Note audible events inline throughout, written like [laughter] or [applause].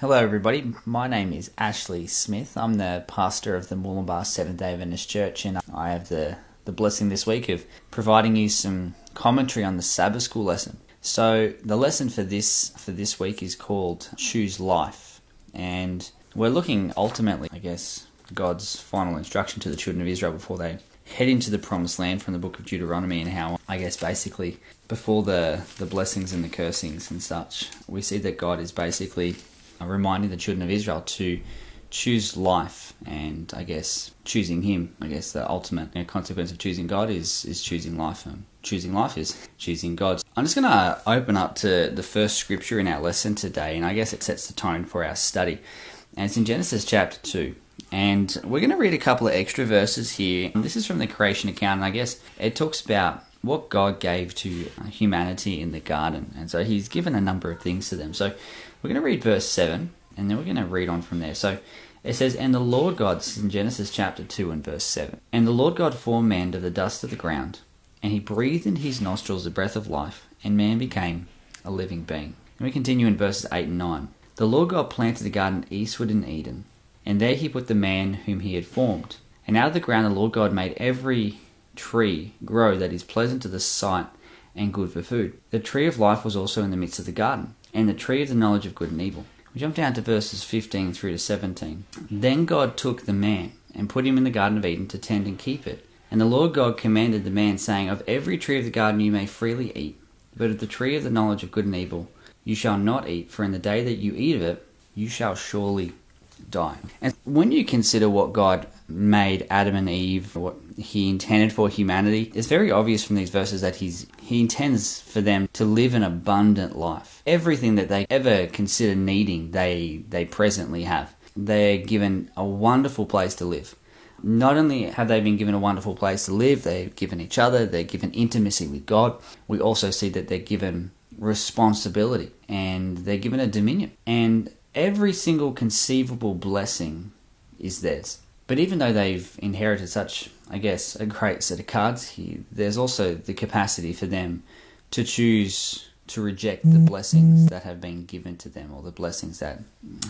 Hello, everybody. My name is Ashley Smith. I'm the pastor of the Mooloolaba Seventh day Adventist Church, and I have the, the blessing this week of providing you some commentary on the Sabbath school lesson. So, the lesson for this for this week is called Choose Life, and we're looking ultimately, I guess, God's final instruction to the children of Israel before they head into the promised land from the book of Deuteronomy and how I guess basically before the the blessings and the cursings and such we see that God is basically reminding the children of Israel to choose life and I guess choosing him. I guess the ultimate you know, consequence of choosing God is is choosing life. And choosing life is choosing God. I'm just going to open up to the first scripture in our lesson today and I guess it sets the tone for our study. And it's in Genesis chapter 2 and we're going to read a couple of extra verses here. This is from the creation account, and I guess it talks about what God gave to humanity in the garden. And so he's given a number of things to them. So we're going to read verse 7, and then we're going to read on from there. So it says, And the Lord God, in Genesis chapter 2 and verse 7. And the Lord God formed man of the dust of the ground, and he breathed into his nostrils the breath of life, and man became a living being. And we continue in verses 8 and 9. The Lord God planted the garden eastward in Eden and there he put the man whom he had formed. And out of the ground the Lord God made every tree grow that is pleasant to the sight and good for food. The tree of life was also in the midst of the garden, and the tree of the knowledge of good and evil. We jump down to verses 15 through to 17. Then God took the man and put him in the Garden of Eden to tend and keep it. And the Lord God commanded the man, saying, Of every tree of the garden you may freely eat, but of the tree of the knowledge of good and evil you shall not eat, for in the day that you eat of it you shall surely die. And when you consider what God made Adam and Eve, what he intended for humanity, it's very obvious from these verses that he's he intends for them to live an abundant life. Everything that they ever consider needing, they they presently have. They're given a wonderful place to live. Not only have they been given a wonderful place to live, they're given each other, they're given intimacy with God. We also see that they're given responsibility and they're given a dominion. And every single conceivable blessing is theirs. But even though they've inherited such, I guess, a great set of cards here, there's also the capacity for them to choose to reject the blessings that have been given to them or the blessings that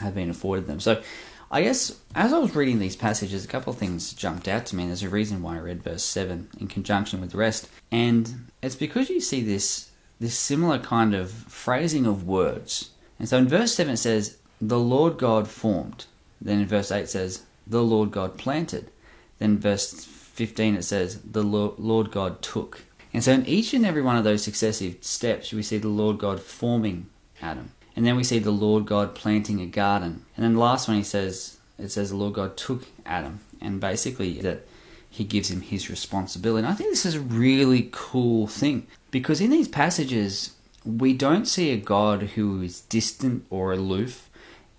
have been afforded them. So, I guess as I was reading these passages, a couple of things jumped out to me. And There's a reason why I read verse 7 in conjunction with the rest. And it's because you see this, this similar kind of phrasing of words. And so in verse 7 it says, the Lord God formed. Then in verse 8 it says, the Lord God planted. Then verse 15 it says, the Lord God took. And so in each and every one of those successive steps, we see the Lord God forming Adam. And then we see the Lord God planting a garden. And then the last one he says, it says the Lord God took Adam. And basically that he gives him his responsibility. And I think this is a really cool thing because in these passages, we don't see a God who is distant or aloof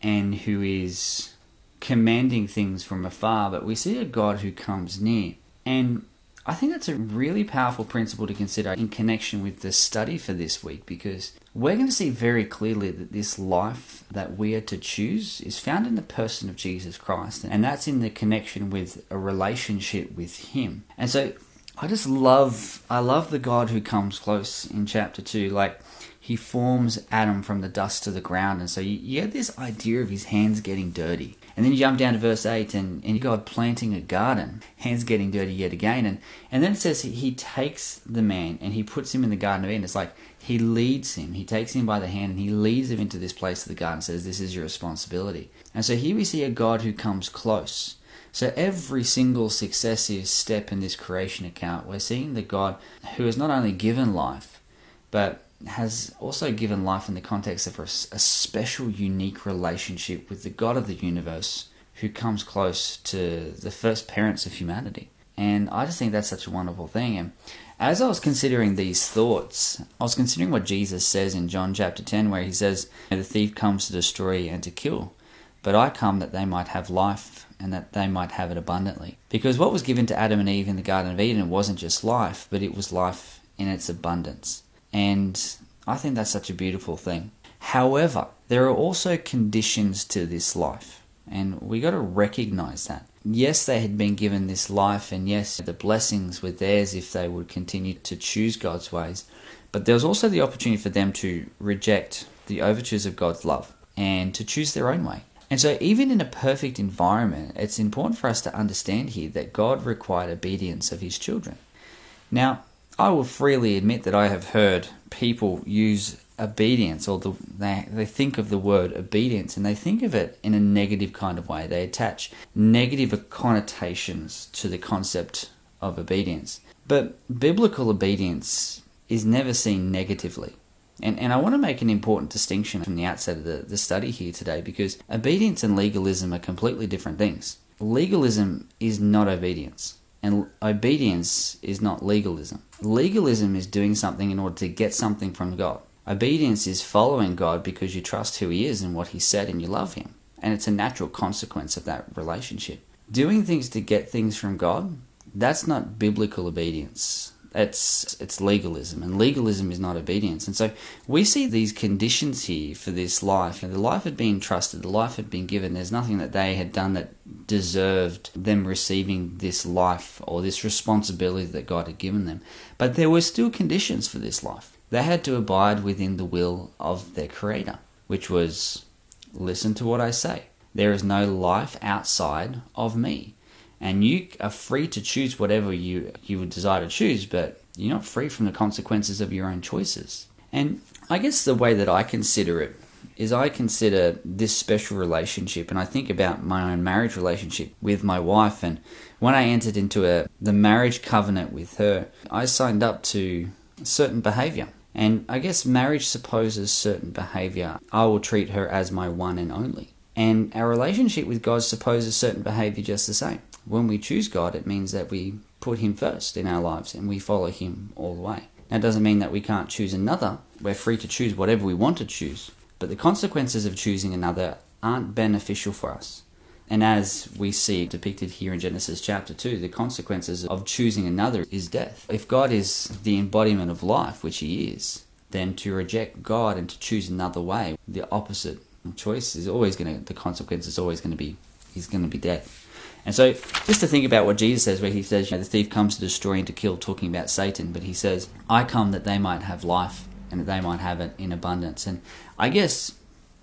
and who is commanding things from afar, but we see a God who comes near. And I think that's a really powerful principle to consider in connection with the study for this week because we're going to see very clearly that this life that we are to choose is found in the person of Jesus Christ, and that's in the connection with a relationship with Him. And so I just love, I love the God who comes close in chapter 2. Like, he forms Adam from the dust to the ground. And so you, you get this idea of his hands getting dirty. And then you jump down to verse 8 and, and God planting a garden, hands getting dirty yet again. And, and then it says he takes the man and he puts him in the Garden of Eden. It's like he leads him, he takes him by the hand and he leads him into this place of the garden and says, This is your responsibility. And so here we see a God who comes close. So every single successive step in this creation account, we're seeing the God who has not only given life, but has also given life in the context of a, special, unique relationship with the God of the universe who comes close to the first parents of humanity. And I just think that's such a wonderful thing. And as I was considering these thoughts, I was considering what Jesus says in John chapter 10, where he says, The thief comes to destroy and to kill, but I come that they might have life and that they might have it abundantly. Because what was given to Adam and Eve in the Garden of Eden wasn't just life, but it was life in its abundance. And I think that's such a beautiful thing. However, there are also conditions to this life, and we got to recognize that. Yes, they had been given this life, and yes, the blessings were theirs if they would continue to choose God's ways, but there was also the opportunity for them to reject the overtures of God's love. and to choose their own way. And so, even in a perfect environment, it's important for us to understand here that God required obedience of his children. Now, I will freely admit that I have heard people use obedience, or the, they, they think of the word obedience, and they think of it in a negative kind of way. They attach negative connotations to the concept of obedience. But biblical obedience is never seen negatively. And, and I want to make an important distinction from the outset of the, the study here today because obedience and legalism are completely different things. Legalism is not obedience, and obedience is not legalism. Legalism is doing something in order to get something from God. Obedience is following God because you trust who He is and what He said and you love Him. And it's a natural consequence of that relationship. Doing things to get things from God, that's not biblical obedience it's it's legalism, and legalism is not obedience. And so we see these conditions here for this life. And the life had been trusted, the life had been given. There's nothing that they had done that deserved them receiving this life or this responsibility that God had given them. But there were still conditions for this life. They had to abide within the will of their Creator, which was listen to what I say. There is no life outside of me and you are free to choose whatever you you would desire to choose, but you're not free from the consequences of your own choices. And I guess the way that I consider it is I consider this special relationship and I think about my own marriage relationship with my wife and when I entered into a the marriage covenant with her, I signed up to certain behavior. And I guess marriage supposes certain behavior. I will treat her as my one and only. And our relationship with God supposes certain behavior just the same when we choose God, it means that we put Him first in our lives and we follow Him all the way. That doesn't mean that we can't choose another. We're free to choose whatever we want to choose. But the consequences of choosing another aren't beneficial for us. And as we see depicted here in Genesis chapter 2, the consequences of choosing another is death. If God is the embodiment of life, which He is, then to reject God and to choose another way, the opposite choice is always going to, the consequence is always going to be, is going to be death. And so, just to think about what Jesus says, where he says, you know, the thief comes to destroy and to kill, talking about Satan, but he says, I come that they might have life and that they might have it in abundance. And I guess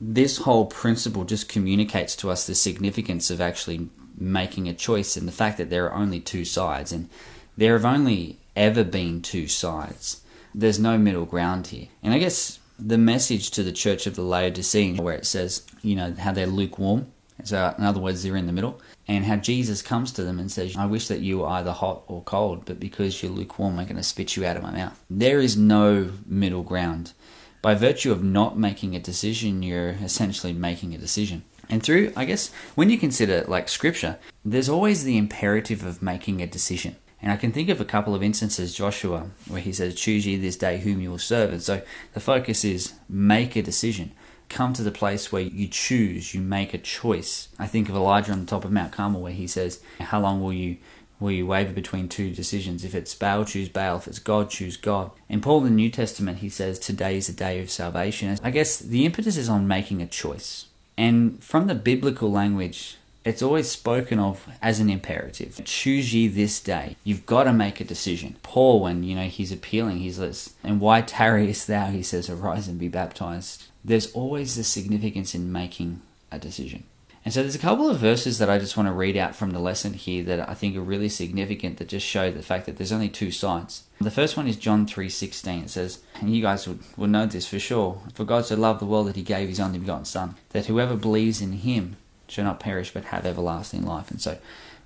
this whole principle just communicates to us the significance of actually making a choice and the fact that there are only two sides. And there have only ever been two sides. There's no middle ground here. And I guess the message to the church of the Laodicean, where it says, you know, how they're lukewarm, so, in other words, they're in the middle. And how Jesus comes to them and says, I wish that you were either hot or cold, but because you're lukewarm, I'm going to spit you out of my mouth. There is no middle ground. By virtue of not making a decision, you're essentially making a decision. And through, I guess, when you consider like scripture, there's always the imperative of making a decision. And I can think of a couple of instances, Joshua, where he says, Choose ye this day whom you will serve. And so the focus is make a decision come to the place where you choose, you make a choice. I think of Elijah on the top of Mount Carmel where he says, How long will you will you waver between two decisions? If it's Baal, choose Baal. If it's God, choose God. In Paul in the New Testament, he says, Today is a day of salvation. I guess the impetus is on making a choice. And from the biblical language, it's always spoken of as an imperative. Choose ye this day. You've got to make a decision. Paul, when you know he's appealing, he says, "And why tarriest [laughs] thou?" He says, "Arise and be baptized." There's always the significance in making a decision. And so there's a couple of verses that I just want to read out from the lesson here that I think are really significant that just show the fact that there's only two sides. The first one is John 3:16. It says, and you guys would, would know this for sure, for God so loved the world that he gave his only begotten son, that whoever believes in him shall not perish but have everlasting life. And so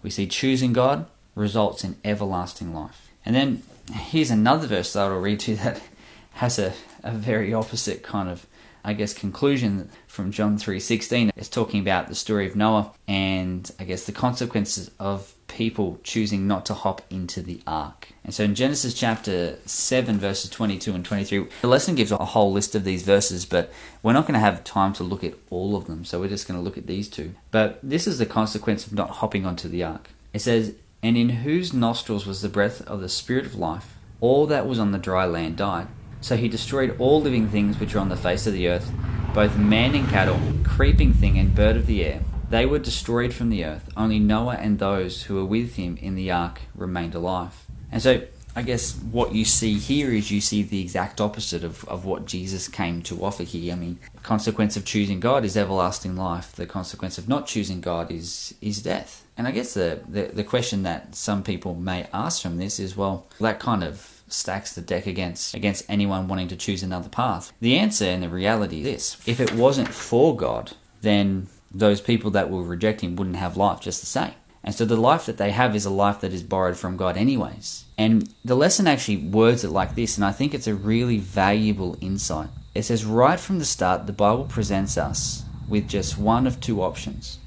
we see choosing God results in everlasting life. And then here's another verse that I'll read to you that [laughs] has a, a very opposite kind of I guess, conclusion from John 3.16 is talking about the story of Noah and, I guess, the consequences of people choosing not to hop into the ark. And so in Genesis chapter 7, verses 22 and 23, the lesson gives a whole list of these verses, but we're not going to have time to look at all of them, so we're just going to look at these two. But this is the consequence of not hopping onto the ark. It says, And in whose nostrils was the breath of the Spirit of life, all that was on the dry land died. So he destroyed all living things which are on the face of the earth, both man and cattle, creeping thing and bird of the air. They were destroyed from the earth. Only Noah and those who were with him in the ark remained alive. And so I guess what you see here is you see the exact opposite of, of what Jesus came to offer here. I mean, the consequence of choosing God is everlasting life. The consequence of not choosing God is is death. And I guess the, the, the question that some people may ask from this is, well, that kind of stacks the deck against against anyone wanting to choose another path. The answer and the reality is this. If it wasn't for God, then those people that will reject him wouldn't have life just the same. And so the life that they have is a life that is borrowed from God, anyways. And the lesson actually words it like this, and I think it's a really valuable insight. It says, right from the start, the Bible presents us with just one of two options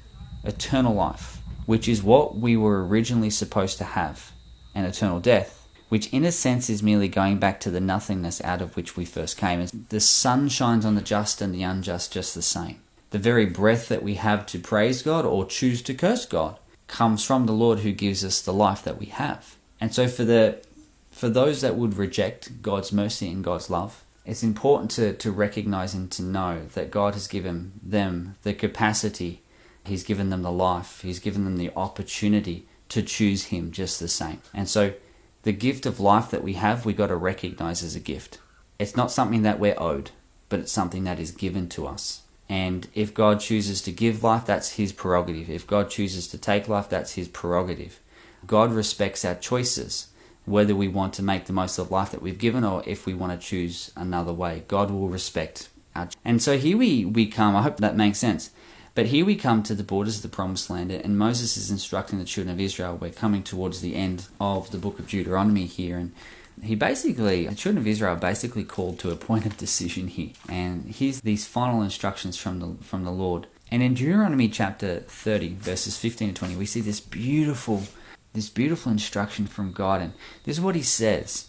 eternal life, which is what we were originally supposed to have, and eternal death, which in a sense is merely going back to the nothingness out of which we first came. The sun shines on the just and the unjust just the same. The very breath that we have to praise God or choose to curse God comes from the Lord who gives us the life that we have. And so for the for those that would reject God's mercy and God's love, it's important to, to recognize and to know that God has given them the capacity, He's given them the life, He's given them the opportunity to choose Him just the same. And so the gift of life that we have, we got to recognize as a gift. It's not something that we're owed, but it's something that is given to us. And if God chooses to give life, that's His prerogative. If God chooses to take life, that's His prerogative. God respects our choices, whether we want to make the most of life that we've given or if we want to choose another way. God will respect our. And so here we, we come, I hope that makes sense. But here we come to the borders of the promised land, and Moses is instructing the children of Israel. We're coming towards the end of the book of Deuteronomy here, and he basically, the children of Israel are basically called to a point of decision here. And here's these final instructions from the, from the Lord. And in Deuteronomy chapter 30, verses 15 to 20, we see this beautiful, this beautiful instruction from God. And this is what he says.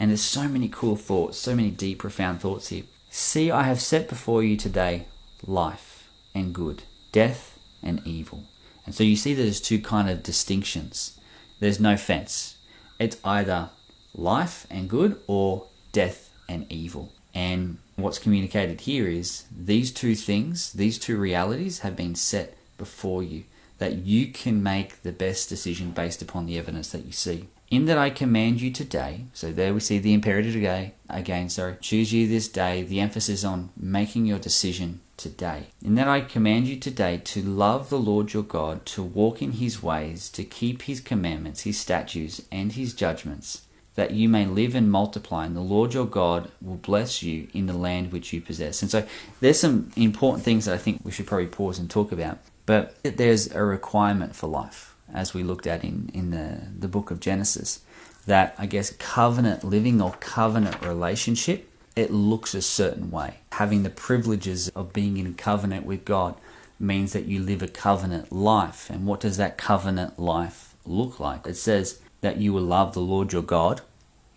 And there's so many cool thoughts, so many deep, profound thoughts here. See, I have set before you today life and good, death and evil. And so you see there's two kind of distinctions. There's no fence. It's either life and good or death and evil. And what's communicated here is these two things, these two realities have been set before you, that you can make the best decision based upon the evidence that you see. In that I command you today, so there we see the imperative today, again, sorry, choose you this day, the emphasis on making your decision today. In that I command you today to love the Lord your God, to walk in his ways, to keep his commandments, his statutes, and his judgments that you may live and multiply, and the Lord your God will bless you in the land which you possess. And so there's some important things that I think we should probably pause and talk about. But there's a requirement for life, as we looked at in, in the, the book of Genesis, that I guess covenant living or covenant relationship, it looks a certain way. Having the privileges of being in covenant with God means that you live a covenant life. And what does that covenant life look like? It says that you will love the Lord your God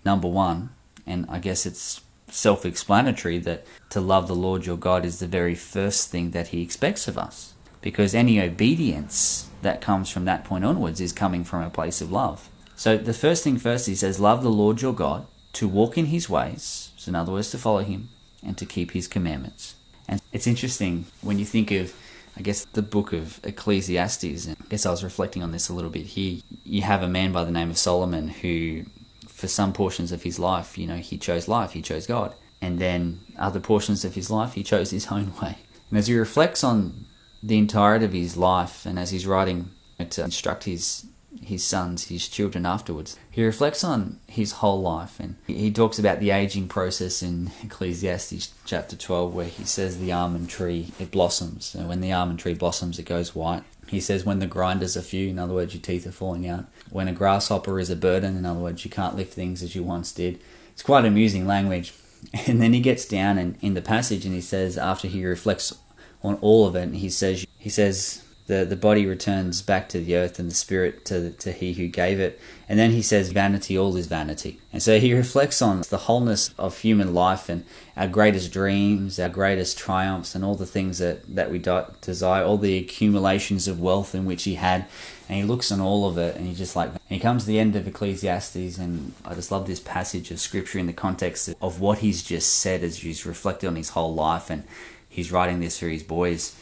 number one, and I guess it's self explanatory that to love the Lord your God is the very first thing that He expects of us. Because any obedience that comes from that point onwards is coming from a place of love. So the first thing first, He says, Love the Lord your God, to walk in His ways, so in other words, to follow Him, and to keep His commandments. And it's interesting when you think of I guess the book of Ecclesiastes, and I guess I was reflecting on this a little bit here. You have a man by the name of Solomon who for some portions of his life, you know, he chose life, he chose God. And then other portions of his life, he chose his own [laughs] way. And as he reflects on the entirety of his life, and as he's writing to instruct his his sons, his children afterwards, he reflects on his whole life, and he talks about the aging process in [laughs] Ecclesiastes chapter twelve, where he says the almond tree it blossoms, and when the almond tree blossoms, it goes white. He says when the grinders are few, in other words, your teeth are falling out. When a grasshopper is a burden, in other words, you can't lift things as you once did. It's quite amusing language. [laughs] And then he gets down and in the passage and he says, after he reflects on all of it, he says, he says, the, the body returns back to the earth and the spirit to, to he who gave it. And then he says, vanity, all is vanity. And so he reflects on the wholeness of human life and our greatest dreams, our greatest triumphs, and all the things that, that we desire, all the accumulations of wealth in which he had. And he looks on all of it and he just like, and he comes to the end of Ecclesiastes. And I just love this passage of scripture in the context of what he's just said as he's reflected on his whole life. And he's writing this for his boys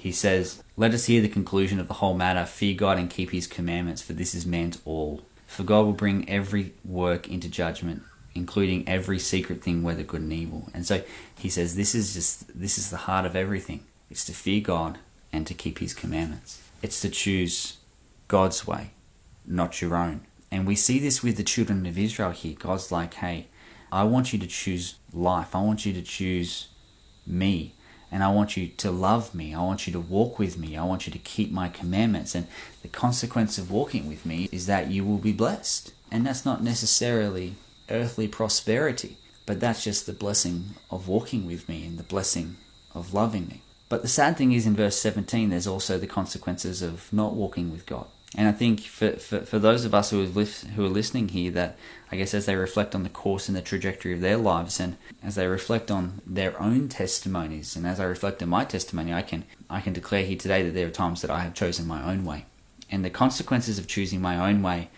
he says, Let us hear the conclusion of the whole matter. Fear God and keep his commandments, for this is man's all. For God will bring every work into judgment, including every secret thing, whether good and evil. And so he says this is just this is the heart of everything. It's to fear God and to keep his commandments. It's to choose God's way, not your own. And we see this with the children of Israel here. God's like, hey, I want you to choose life. I want you to choose me. And I want you to love me. I want you to walk with me. I want you to keep my commandments. And the consequence of walking with me is that you will be blessed. And that's not necessarily earthly prosperity, but that's just the blessing of walking with me and the blessing of loving me. But the sad thing is in verse 17, there's also the consequences of not walking with God. And I think for, for, for those of us who are, who are listening here, that I guess as they reflect on the course and the trajectory of their lives, and as they reflect on their own testimonies, and as I reflect on my testimony, I can I can declare here today that there are times that I have chosen my own way, and the consequences of choosing my own way,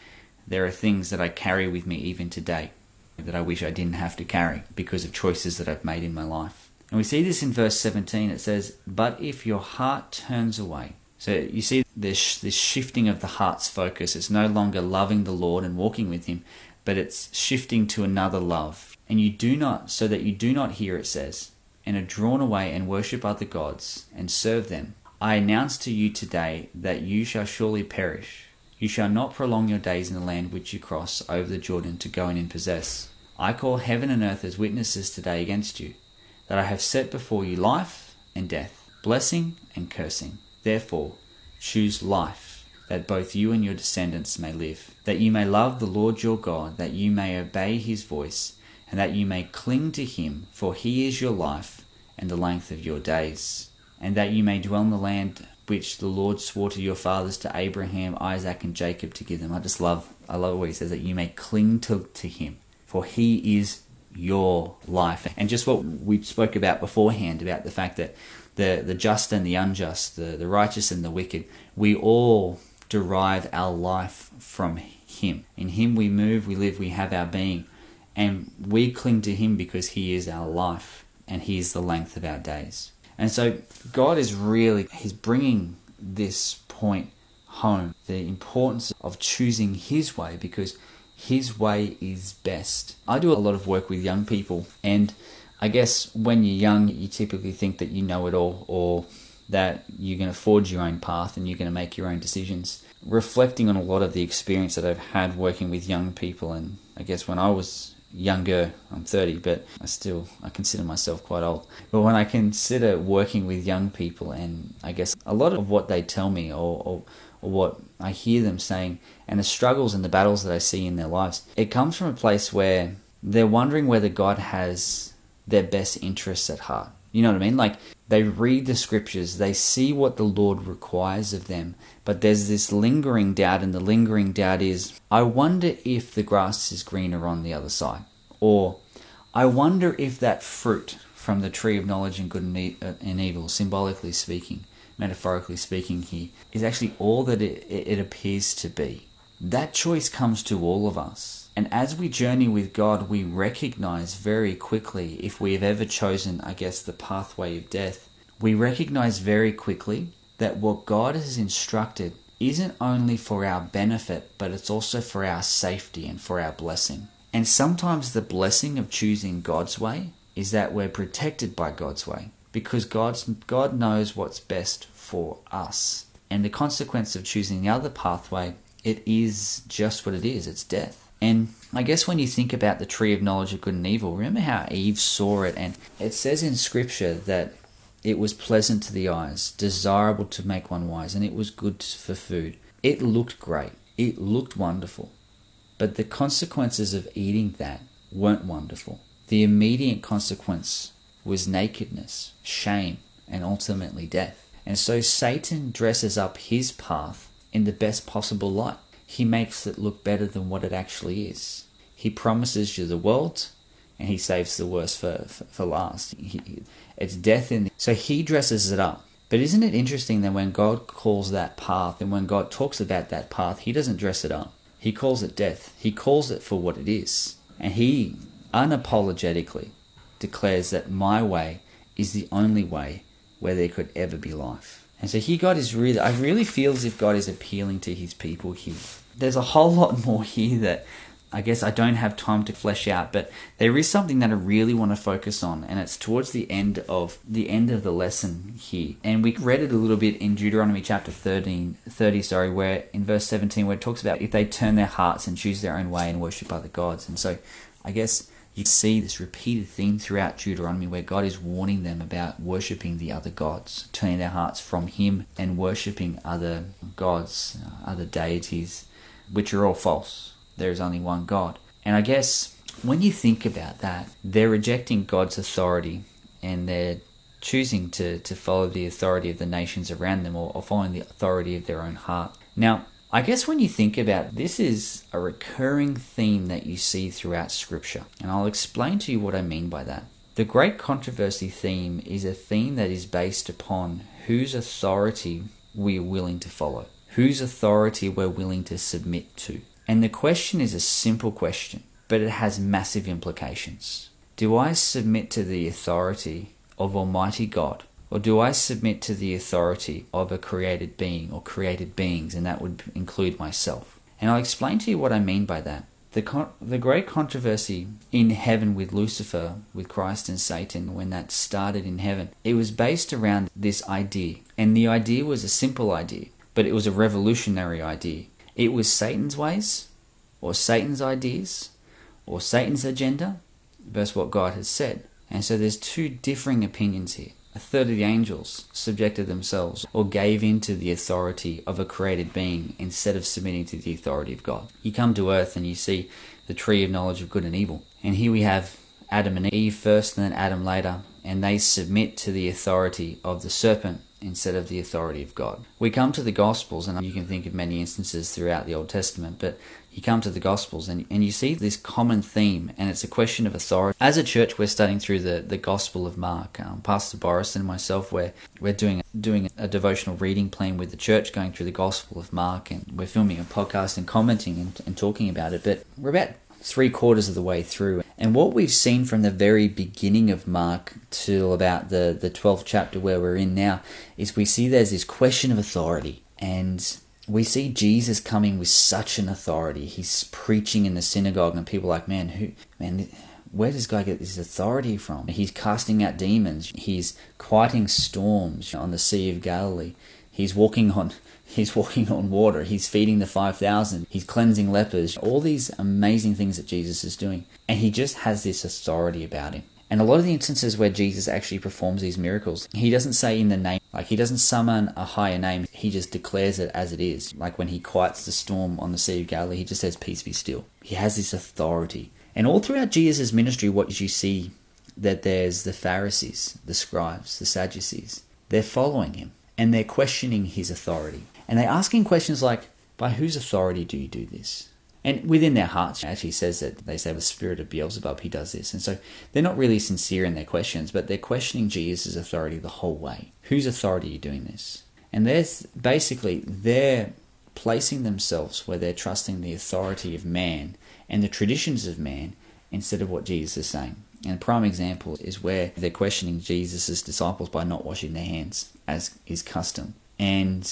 there are things that I carry with me even today, that I wish I didn't have to carry because of choices that I've made in my life. And we see this in verse 17. It says, "But if your heart turns away." So you see this this shifting of the heart's focus. It's no longer loving the Lord and walking with Him, but it's shifting to another love. And you do not, so that you do not hear, it says, and are drawn away and worship other gods and serve them. I announce to you today that you shall surely perish. You shall not prolong your days in the land which you cross over the Jordan to go in and possess. I call heaven and earth as witnesses today against you, that I have set before you life and death, blessing and cursing. Therefore, choose life, that both you and your descendants may live, that you may love the Lord your God, that you may obey his voice, and that you may cling to him, for he is your life and the length of your days, and that you may dwell in the land which the Lord swore to your fathers, to Abraham, Isaac, and Jacob to give them. I just love, I love what he says that you may cling to, to him, for he is your life. And just what we spoke about beforehand about the fact that the, the just and the unjust, the, the righteous and the wicked, we all derive our life from Him. In Him we move, we live, we have our being. And we cling to Him because He is our life and He is the length of our days. And so God is really, He's bringing this point home the importance of choosing His way because His way is best. I do a lot of work with young people, and I guess when you're young, you typically think that you know it all or that you're going to forge your own path and you're going to make your own decisions. Reflecting on a lot of the experience that I've had working with young people, and I guess when I was younger, I'm 30, but I still I consider myself quite old. But when I consider working with young people, and I guess a lot of what they tell me or, or, or what I hear them saying, and the struggles and the battles that I see in their lives, it comes from a place where they're wondering whether God has their best interests at heart. You know what I mean? Like they read the scriptures, they see what the Lord requires of them, but there's this lingering doubt, and the lingering doubt is I wonder if the grass is greener on the other side. Or I wonder if that fruit from the tree of knowledge and good and uh, evil, symbolically speaking, metaphorically speaking, here, is actually all that it, it appears to be. That choice comes to all of us. And as we journey with God, we recognize very quickly, if we have ever chosen, I guess, the pathway of death, we recognize very quickly that what God has instructed isn't only for our benefit, but it's also for our safety and for our blessing. And sometimes the blessing of choosing God's way is that we're protected by God's way because God's, God knows what's best for us. And the consequence of choosing the other pathway, it is just what it is it's death. And I guess when you think about the tree of knowledge of good and evil, remember how Eve saw it, and it says in Scripture that it was pleasant to the eyes, desirable to make one wise, and it was good for food. It looked great, it looked wonderful. But the consequences of eating that weren't wonderful. The immediate consequence was nakedness, shame, and ultimately death. And so Satan dresses up his path in the best possible light he makes it look better than what it actually is. He promises you the world, and he saves the worst for, for, for last. He, it's death in. So he dresses it up. But isn't it interesting that when God calls that path, and when God talks about that path, he doesn't dress it up. He calls it death. He calls it for what it is. And he unapologetically declares that my way is the only way where there could ever be life. And so here God is really, I really feel as if God is appealing to his people here there's a whole lot [laughs] more here that I guess I don't have time to flesh out, but there is something that I really want to focus on, and it's towards the end of the end of the lesson here. And we read it a little bit in Deuteronomy chapter 13, 30, sorry, where in verse 17 where it talks about if they turn their hearts and choose their own way and worship other gods. And so I guess you see this repeated theme throughout Deuteronomy where God is warning them about worshipping the other gods, turning their hearts from Him and worshipping other gods, uh, other deities, which are all false there is only one God. And I guess when you think about that, they're rejecting God's authority and they're choosing to, to follow the authority of the nations around them or, or following the authority of their own heart. Now, I guess when you think about this is a recurring theme that you see throughout scripture, and I'll explain to you what I mean by that. The great controversy theme is a theme that is based upon whose authority we're willing to follow, whose authority we're willing to submit to. And the question is a simple question, but it has massive implications. Do I submit to the authority of Almighty God, or do I submit to the authority of a created being or created beings, and that would include myself? And I'll explain to you what I mean by that. The, con- the great controversy in heaven with Lucifer, with Christ and Satan, when that started in heaven, it was based around this idea. And the idea was a simple idea, but it was a revolutionary idea. It was Satan's ways, or Satan's ideas, or Satan's agenda, versus what God has said. And so there's two differing opinions here. A third of the angels subjected themselves or gave in to the authority of a created being instead of submitting to the authority of God. You come to earth and you see the tree of knowledge of good and evil. And here we have Adam and Eve first and then Adam later, and they submit to the authority of the serpent instead of the authority of God. We come to the Gospels, and you can think of many instances throughout the Old Testament, but you come to the Gospels and, and you see this common theme, and it's a question of authority. As a church, we're studying through the, the Gospel of Mark. Um, Pastor Boris and myself, we're, we're doing, doing a devotional reading plan with the church, going through the Gospel of Mark, and we're filming a podcast and commenting and, and talking about it. But we're about three quarters of the way through. And what we've seen from the very beginning of Mark till about the, the 12th chapter where we're in now is we see there's this question of authority. And we see Jesus coming with such an authority. He's preaching in the synagogue, and people are like, man, who, man, where does guy get this authority from? He's casting out demons. He's quieting storms on the Sea of Galilee. He's walking on He's [laughs] walking on water. He's feeding the 5,000. He's cleansing lepers. All these amazing things that Jesus is doing. And he just has this authority about him. And a lot of the instances where Jesus actually performs these miracles, he doesn't say in the name, like he doesn't summon a higher name, he just declares it as it is. Like when he quiets the storm on the Sea of Galilee, he just says, Peace be still. He has this authority. And all throughout Jesus' ministry, what you see that there's the Pharisees, the scribes, the Sadducees. They're following him and they're questioning his authority. And they're asking questions like, By whose authority do you do this? And within their hearts, actually says that they say the spirit of Beelzebub, he does this. And so they're not really sincere in their questions, but they're questioning Jesus' authority the whole way. Whose authority are you doing this? And there's basically they're placing themselves where they're trusting the authority of man and the traditions of man instead of what Jesus is saying. And a prime example is where they're questioning Jesus' disciples by not washing their hands, as is custom. And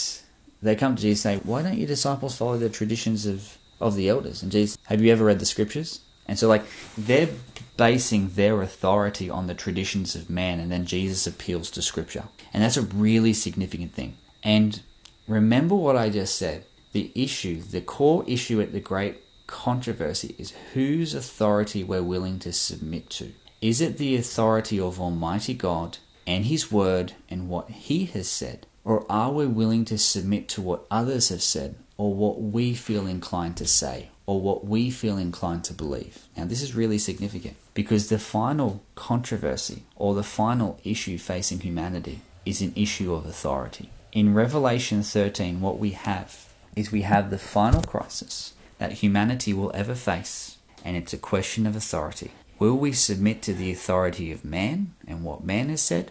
they come to Jesus and say, Why don't your disciples follow the traditions of, of the elders? And Jesus, have you ever read the scriptures? And so, like, they're basing their authority on the traditions of man, and then Jesus appeals to scripture. And that's a really significant thing. And remember what I just said the issue, the core issue at the great controversy is whose authority we're willing to submit to. Is it the authority of Almighty God and His Word and what He has said? Or are we willing to submit to what others have said, or what we feel inclined to say, or what we feel inclined to believe? Now, this is really significant because the final controversy or the final issue facing humanity is an issue of authority. In Revelation 13, what we have is we have the final crisis that humanity will ever face, and it's a question of authority. Will we submit to the authority of man and what man has said,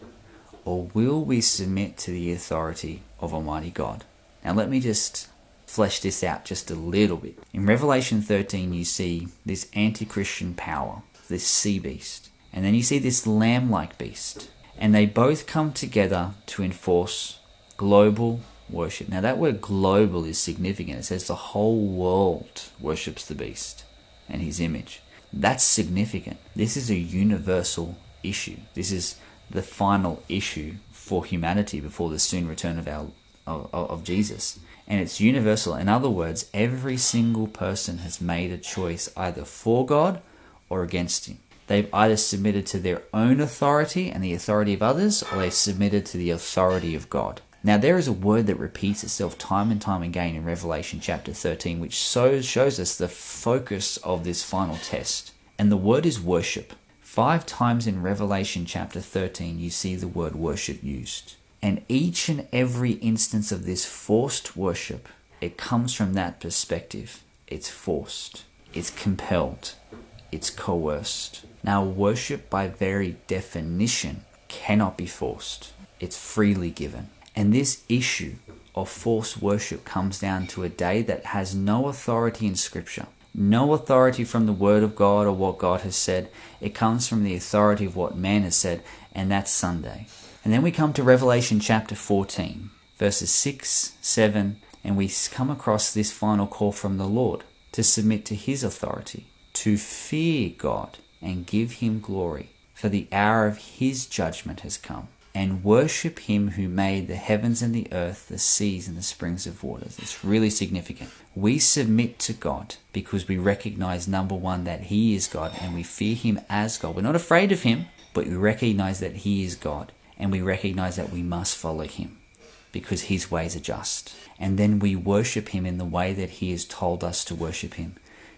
or will we submit to the authority of Almighty God? Now, let me just flesh this out just a little bit. In Revelation 13, you see this anti Christian power, this sea beast, and then you see this lamb like beast, and they both come together to enforce global worship. Now, that word global is significant. It says the whole world worships the beast and his image. That's significant. This is a universal issue. This is the final issue for humanity before the soon return of our of, of Jesus. And it's universal. In other words, every single person has made a choice either for God or against him. They've either submitted to their own authority and the authority of others, or they've submitted to the authority of God. Now, there is a word that repeats itself time and time again in Revelation chapter 13, which so shows us the focus of this final test. And the word is worship. Five times in Revelation chapter 13, you see the word worship used. And each and every instance of this forced worship, it comes from that perspective. It's forced, it's compelled, it's coerced. Now, worship by very definition cannot be forced, it's freely given. And this issue of forced worship comes down to a day that has no authority in Scripture, no authority from the Word of God or what God has said. It comes from the authority of what man has said, and that's Sunday. And then we come to Revelation chapter 14, verses 6, 7, and we come across this final call from the Lord to submit to His authority, to fear God and give Him glory, for the hour of His judgment has come and worship him who made the heavens and the earth, the seas and the springs of waters. It's really significant. We submit to God because we recognize, number one, that he is God and we fear him as God. We're not afraid of him, but we recognize that he is God and we recognize that we must follow him because his ways are just. And then we worship him in the way that he has told us to worship him,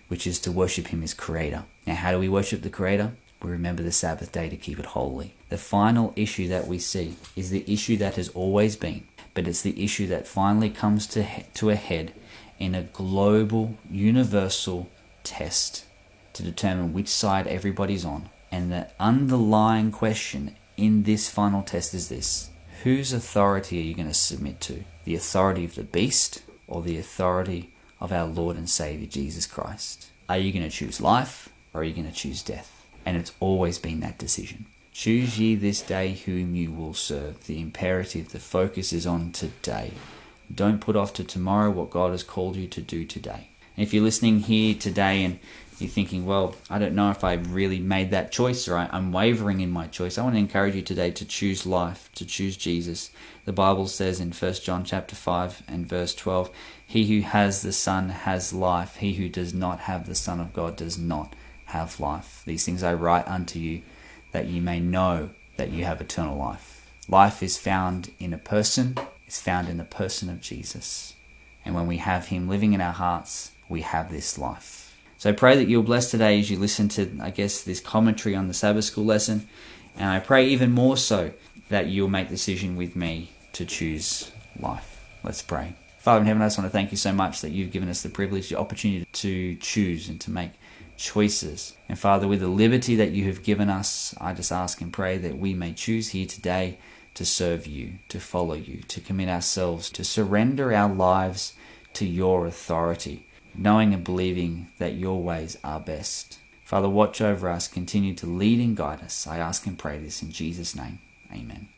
which is to worship him as creator. Now, how do we worship the creator? We remember the Sabbath day to keep it holy. The final issue that we see is the issue that has always been, but it's the issue that finally comes to, he- to a head in a global, universal test to determine which side everybody's on. And the underlying question in this final test is this Whose authority are you going to submit to? The authority of the beast or the authority of our Lord and Savior Jesus Christ? Are you going to choose life or are you going to choose death? And it's always been that decision. Choose ye this day whom you will serve. The imperative, the focus is on today. Don't put off to tomorrow what God has called you to do today. And if you're listening here today and you're thinking, well, I don't know if I really made that choice or I'm wavering in my choice, I want to encourage you today to choose life, to choose Jesus. The Bible says in 1 John chapter 5 and verse 12, He who has the Son has life. He who does not have the Son of God does not have life. These things I write unto you, that you may know that you have eternal life. Life is found in a person, it's found in the person of Jesus. And when we have Him living in our hearts, we have this life. So I pray that you're blessed today as you listen to, I guess, this commentary on the Sabbath school lesson. And I pray even more so that you'll make the decision with me to choose life. Let's pray. Father in heaven, I just want to thank you so much that you've given us the privilege, the opportunity to choose and to make choices. And Father, with the liberty that you have given us, I just ask and pray that we may choose here today to serve you, to follow you, to commit ourselves, to surrender our lives to your authority, knowing and believing that your ways are best. Father, watch over us, continue to lead and guide us. I ask and pray this in Jesus' name. Amen.